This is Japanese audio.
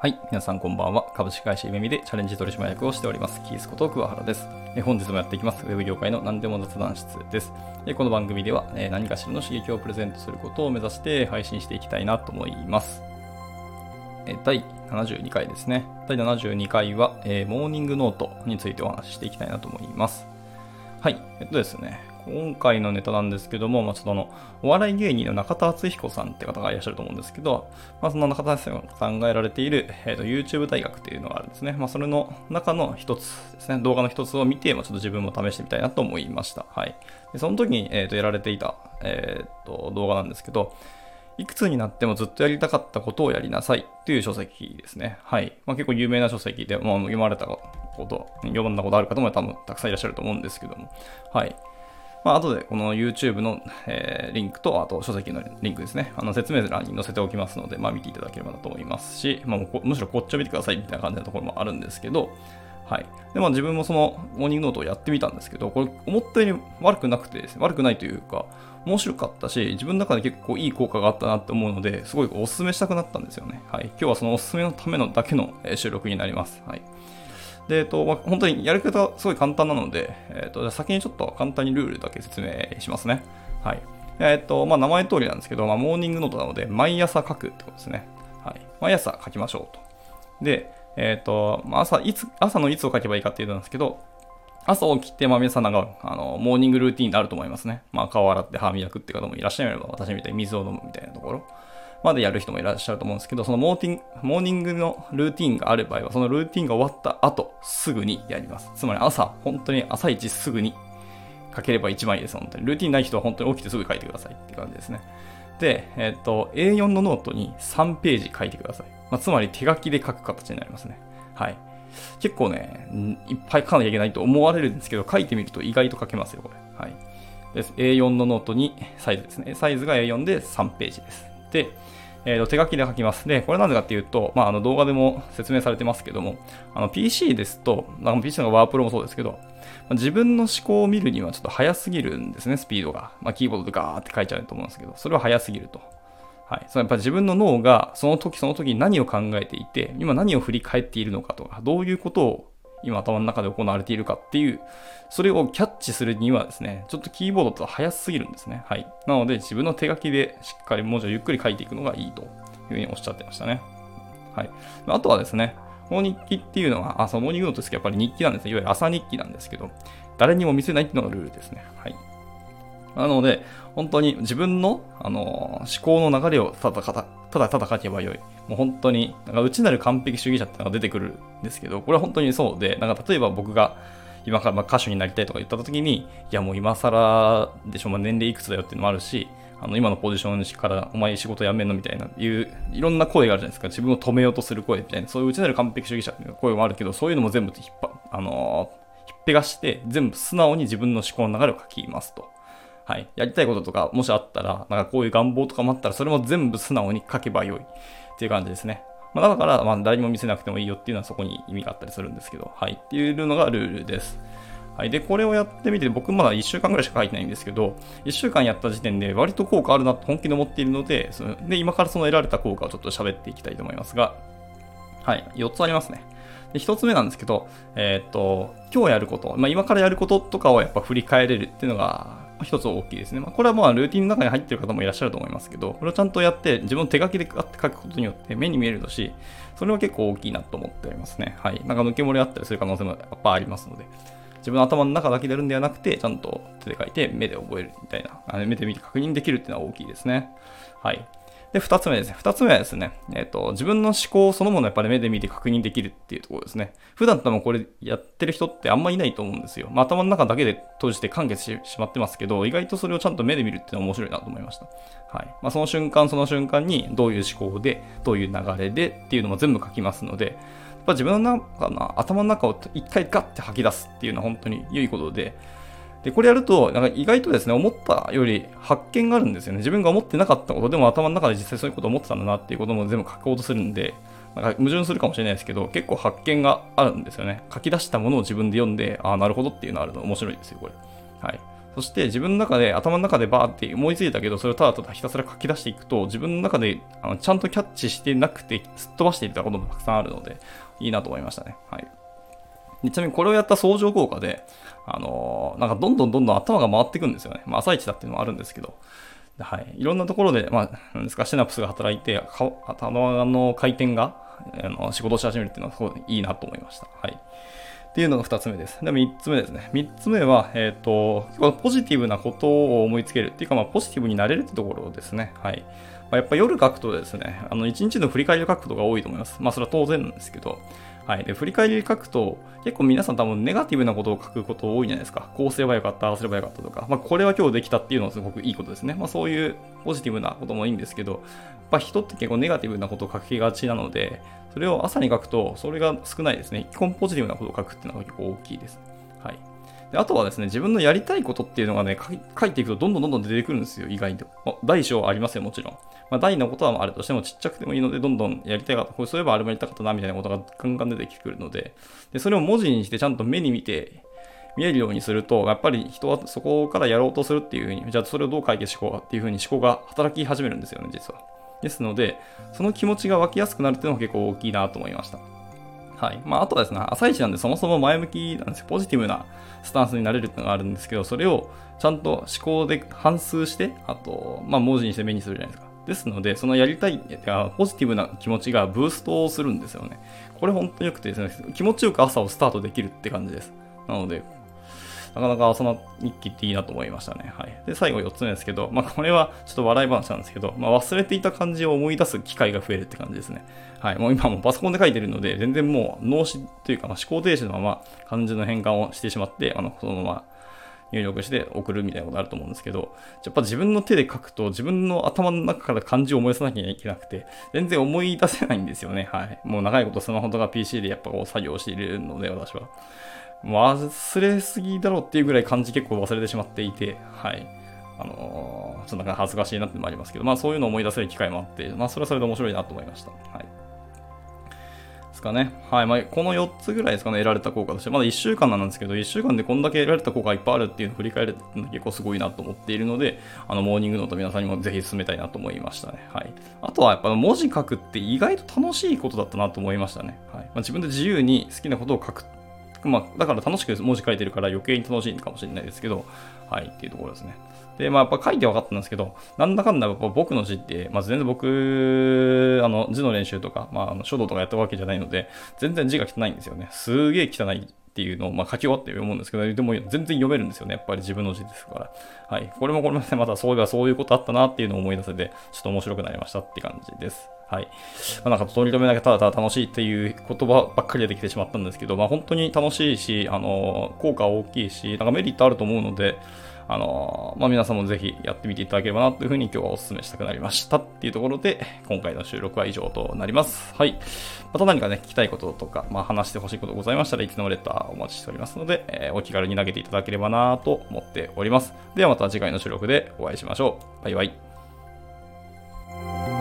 はい。皆さんこんばんは。株式会社ゆめみでチャレンジ取締役をしております。キースこと桑原です。え本日もやっていきます。ウェブ業界の何でも雑談室です。えこの番組では、え何かしらの刺激をプレゼントすることを目指して配信していきたいなと思います。え第72回ですね。第72回は、えモーニングノートについてお話ししていきたいなと思います。はい。えっとですね。今回のネタなんですけども、まあ、ちょっとあの、お笑い芸人の中田敦彦さんって方がいらっしゃると思うんですけど、まあ、その中田敦彦さんがやられている、えーと、YouTube 大学っていうのがあるんですね。まあ、それの中の一つですね、動画の一つを見て、まあ、ちょっと自分も試してみたいなと思いました。はい。でその時に、えーと、やられていた、えーと動画なんですけど、いくつになってもずっとやりたかったことをやりなさいという書籍ですね。はい。まあ、結構有名な書籍で、まあ、読まれたこと、読んだことある方も多分たくさんいらっしゃると思うんですけども。はい。まあ後でこの YouTube の、えー、リンクと、あと書籍のリンクですね、あの説明欄に載せておきますので、まあ見ていただければなと思いますし、まあ、むしろこっちを見てくださいみたいな感じのところもあるんですけど、はい。で、まあ自分もそのモーニングノートをやってみたんですけど、これ思ったより悪くなくてですね、悪くないというか、面白かったし、自分の中で結構いい効果があったなって思うので、すごいお勧めしたくなったんですよね。はい。今日はそのおすすめのためのだけの収録になります。はい。で、えっと、まあ、本当にやり方すごい簡単なので、えっと、じゃ先にちょっと簡単にルールだけ説明しますね。はい。えっと、まあ、名前通りなんですけど、まあ、モーニングノートなので、毎朝書くってことですね。はい。毎朝書きましょうと。で、えっと、まあ、朝、いつ、朝のいつを書けばいいかっていうのなんですけど、朝起きて、まあ皆さんなんか、あの、モーニングルーティンであると思いますね。まあ顔洗って歯磨くって方もいらっしゃれば、私みたいに水を飲むみたいなところ。までやる人もいらっしゃると思うんですけど、そのモーティンモーニングのルーティンがある場合は、そのルーティンが終わった後、すぐにやります。つまり朝、本当に朝一すぐに書ければ一番いいです、本当に。ルーティンない人は本当に起きてすぐ書いてくださいって感じですね。で、えっ、ー、と、A4 のノートに3ページ書いてください。まあ、つまり手書きで書く形になりますね。はい。結構ね、いっぱい書かなきゃいけないと思われるんですけど、書いてみると意外と書けますよ、これ。はい。です。A4 のノートにサイズですね。サイズが A4 で3ページです。で、えー、と手書きで書きます。で、これなんでかっていうと、まあ、あの動画でも説明されてますけども、あの PC ですと、PC のワープロもそうですけど、ま自分の思考を見るにはちょっと早すぎるんですね、スピードが。まあ、キーボードでガーって書いちゃうと思うんですけど、それは早すぎると。はい。そのやっぱ自分の脳がその時その時に何を考えていて、今何を振り返っているのかとか、どういうことを今頭の中で行われているかっていう、それをキャッチするにはですね、ちょっとキーボードと早すぎるんですね。はい。なので自分の手書きでしっかり文字をゆっくり書いていくのがいいというふうにおっしゃってましたね。はい。あとはですね、この日記っていうのは、あ、そう、モーニングノートですけど、やっぱり日記なんですね。いわゆる朝日記なんですけど、誰にも見せないっていうのがルールですね。はい。なので、本当に自分の、あの思考の流れをただただただただ書けばよい。もう本当に、なんか内なる完璧主義者ってのが出てくるんですけど、これは本当にそうで、なんか例えば僕が今からま歌手になりたいとか言った時に、いやもう今更でしょ、まあ、年齢いくつだよっていうのもあるし、あの今のポジションからお前仕事辞めんのみたいな、いう、いろんな声があるじゃないですか。自分を止めようとする声みたいな、そういう内なる完璧主義者っていう声もあるけど、そういうのも全部引っ張、あのー、ひっぺがして、全部素直に自分の思考の流れを書きますと。はい。やりたいこととか、もしあったら、なんかこういう願望とかもあったら、それも全部素直に書けばよいっていう感じですね。まあ、だから、まあ、誰にも見せなくてもいいよっていうのはそこに意味があったりするんですけど、はい。っていうのがルールです。はい。で、これをやってみて、僕まだ1週間ぐらいしか書いてないんですけど、1週間やった時点で割と効果あるなと本気で思っているので、そので、今からその得られた効果をちょっと喋っていきたいと思いますが、はい。4つありますね。で、1つ目なんですけど、えー、っと、今日やること、まあ、今からやることとかをやっぱ振り返れるっていうのが、一つ大きいですね。まあ、これはまあルーティンの中に入ってる方もいらっしゃると思いますけど、これをちゃんとやって自分の手書きで書くことによって目に見えるし、それは結構大きいなと思っておりますね。はい。なんか抜け漏れあったりする可能性もやっぱありますので、自分の頭の中だけでやるんではなくて、ちゃんと手で書いて目で覚えるみたいな、目で見て確認できるっていうのは大きいですね。はい。で、二つ目ですね。二つ目はですね、えっ、ー、と、自分の思考そのものをやっぱり目で見て確認できるっていうところですね。普段多分これやってる人ってあんまいないと思うんですよ。まあ、頭の中だけで閉じて完結してしまってますけど、意外とそれをちゃんと目で見るっていうのは面白いなと思いました。はい。まあ、その瞬間その瞬間にどういう思考で、どういう流れでっていうのも全部書きますので、やっぱ自分の中の頭の中を一回ガッて吐き出すっていうのは本当に良いことで、で、これやると、なんか意外とですね、思ったより発見があるんですよね。自分が思ってなかったことでも頭の中で実際そういうことを思ってたんだなっていうことも全部書こうとするんで、なんか矛盾するかもしれないですけど、結構発見があるんですよね。書き出したものを自分で読んで、ああ、なるほどっていうのがあるの面白いですよ、これ。はい。そして自分の中で、頭の中でバーって思いついたけど、それをただただひたすら書き出していくと、自分の中であのちゃんとキャッチしてなくて、すっ飛ばしていたこともたくさんあるので、いいなと思いましたね。はい。ちなみにこれをやった相乗効果で、あのー、なんかどんどんどんどん頭が回っていくんですよね。まあ、朝一だっていうのもあるんですけど、はい。いろんなところで、まあ、なんですか、シナプスが働いて、頭の回転が、あの仕事し始めるっていうのはすごいいいなと思いました。はい。っていうのが2つ目です。で、3つ目ですね。3つ目は、えっ、ー、と、結構ポジティブなことを思いつけるっていうか、まあ、ポジティブになれるってところですね。はい。まあ、やっぱ夜書くとですね、あの、1日の振り返りを書くことが多いと思います。まあ、それは当然なんですけど、はい。で、振り返り書くと、結構皆さん多分ネガティブなことを書くこと多いじゃないですか。こうすればよかった、ああすればよかったとか。まあ、これは今日できたっていうのはすごくいいことですね。まあ、そういうポジティブなこともいいんですけど、やっぱ人って結構ネガティブなことを書きがちなので、それを朝に書くと、それが少ないですね。基本ポジティブなことを書くっていうのが結構大きいです。はい。であとはですね、自分のやりたいことっていうのがね、書いていくとどんどんどんどん出てくるんですよ、意外と。大小ありますよ、もちろん。まあ、大のことはあるとしてもちっちゃくてもいいので、どんどんやりたいかった、これそういえばあれもやりたかったな、みたいなことがガンガン出てくるので、でそれを文字にしてちゃんと目に見て、見えるようにすると、やっぱり人はそこからやろうとするっていうふうに、じゃあそれをどう解決しようかっていうふうに思考が働き始めるんですよね、実は。ですので、その気持ちが湧きやすくなるっていうのが結構大きいなと思いました。はい。まあ、あとはですね、朝一なんでそもそも前向きなんですよ。ポジティブなスタンスになれるっていうのがあるんですけど、それをちゃんと思考で反数して、あと、まあ、文字にして目にするじゃないですか。ですので、そのやりたい、ポジティブな気持ちがブーストをするんですよね。これ本当に良くてですね、気持ちよく朝をスタートできるって感じです。なので、なかなかその日記っていいなと思いましたね。はい。で、最後4つ目ですけど、まあこれはちょっと笑い話なんですけど、まあ忘れていた漢字を思い出す機会が増えるって感じですね。はい。もう今もパソコンで書いてるので、全然もう脳死というか、まあ、思考停止のまま漢字の変換をしてしまって、あの、そのまま入力して送るみたいなことあると思うんですけど、やっぱ自分の手で書くと自分の頭の中から漢字を思い出さなきゃいけなくて、全然思い出せないんですよね。はい。もう長いことスマホとか PC でやっぱこう作業しているので、私は。忘れすぎだろうっていうぐらい漢字結構忘れてしまっていて、はい。あのー、ちょっとなんか恥ずかしいなってのもありますけど、まあそういうのを思い出せる機会もあって、まあそれはそれで面白いなと思いました。はい。ですかね。はい。まあ、この4つぐらいですかね、得られた効果として。まだ1週間なんですけど、1週間でこんだけ得られた効果がいっぱいあるっていうのを振り返るの結構すごいなと思っているので、あの、モーニングノート皆さんにもぜひ進めたいなと思いましたね。はい。あとはやっぱ文字書くって意外と楽しいことだったなと思いましたね。はい。まあ、自分で自由に好きなことを書くまあ、だから楽しく文字書いてるから余計に楽しいかもしれないですけど、はい、っていうところですね。で、まあ、やっぱ書いて分かったんですけど、なんだかんだやっぱ僕の字って、まあ、全然僕、あの、字の練習とか、まあ、の書道とかやったわけじゃないので、全然字が汚いんですよね。すげえ汚いっていうのを、まあ、書き終わって思うんですけど、でも全然読めるんですよね。やっぱり自分の字ですから。はい。これもこれもね、またそういえばそういうことあったなっていうのを思い出せて、ちょっと面白くなりましたって感じです。はい。まあ、なんか取り留めなきゃただただ楽しいっていう言葉ばっかり出てきてしまったんですけど、まあ本当に楽しいし、あの、効果は大きいし、なんかメリットあると思うので、あのまあ、皆さんもぜひやってみていただければなというふうに今日はお勧めしたくなりましたっていうところで、今回の収録は以上となります。はい。また何かね、聞きたいこととか、まあ、話してほしいことございましたらいつでもレターお待ちしておりますので、えー、お気軽に投げていただければなと思っております。ではまた次回の収録でお会いしましょう。バイバイ。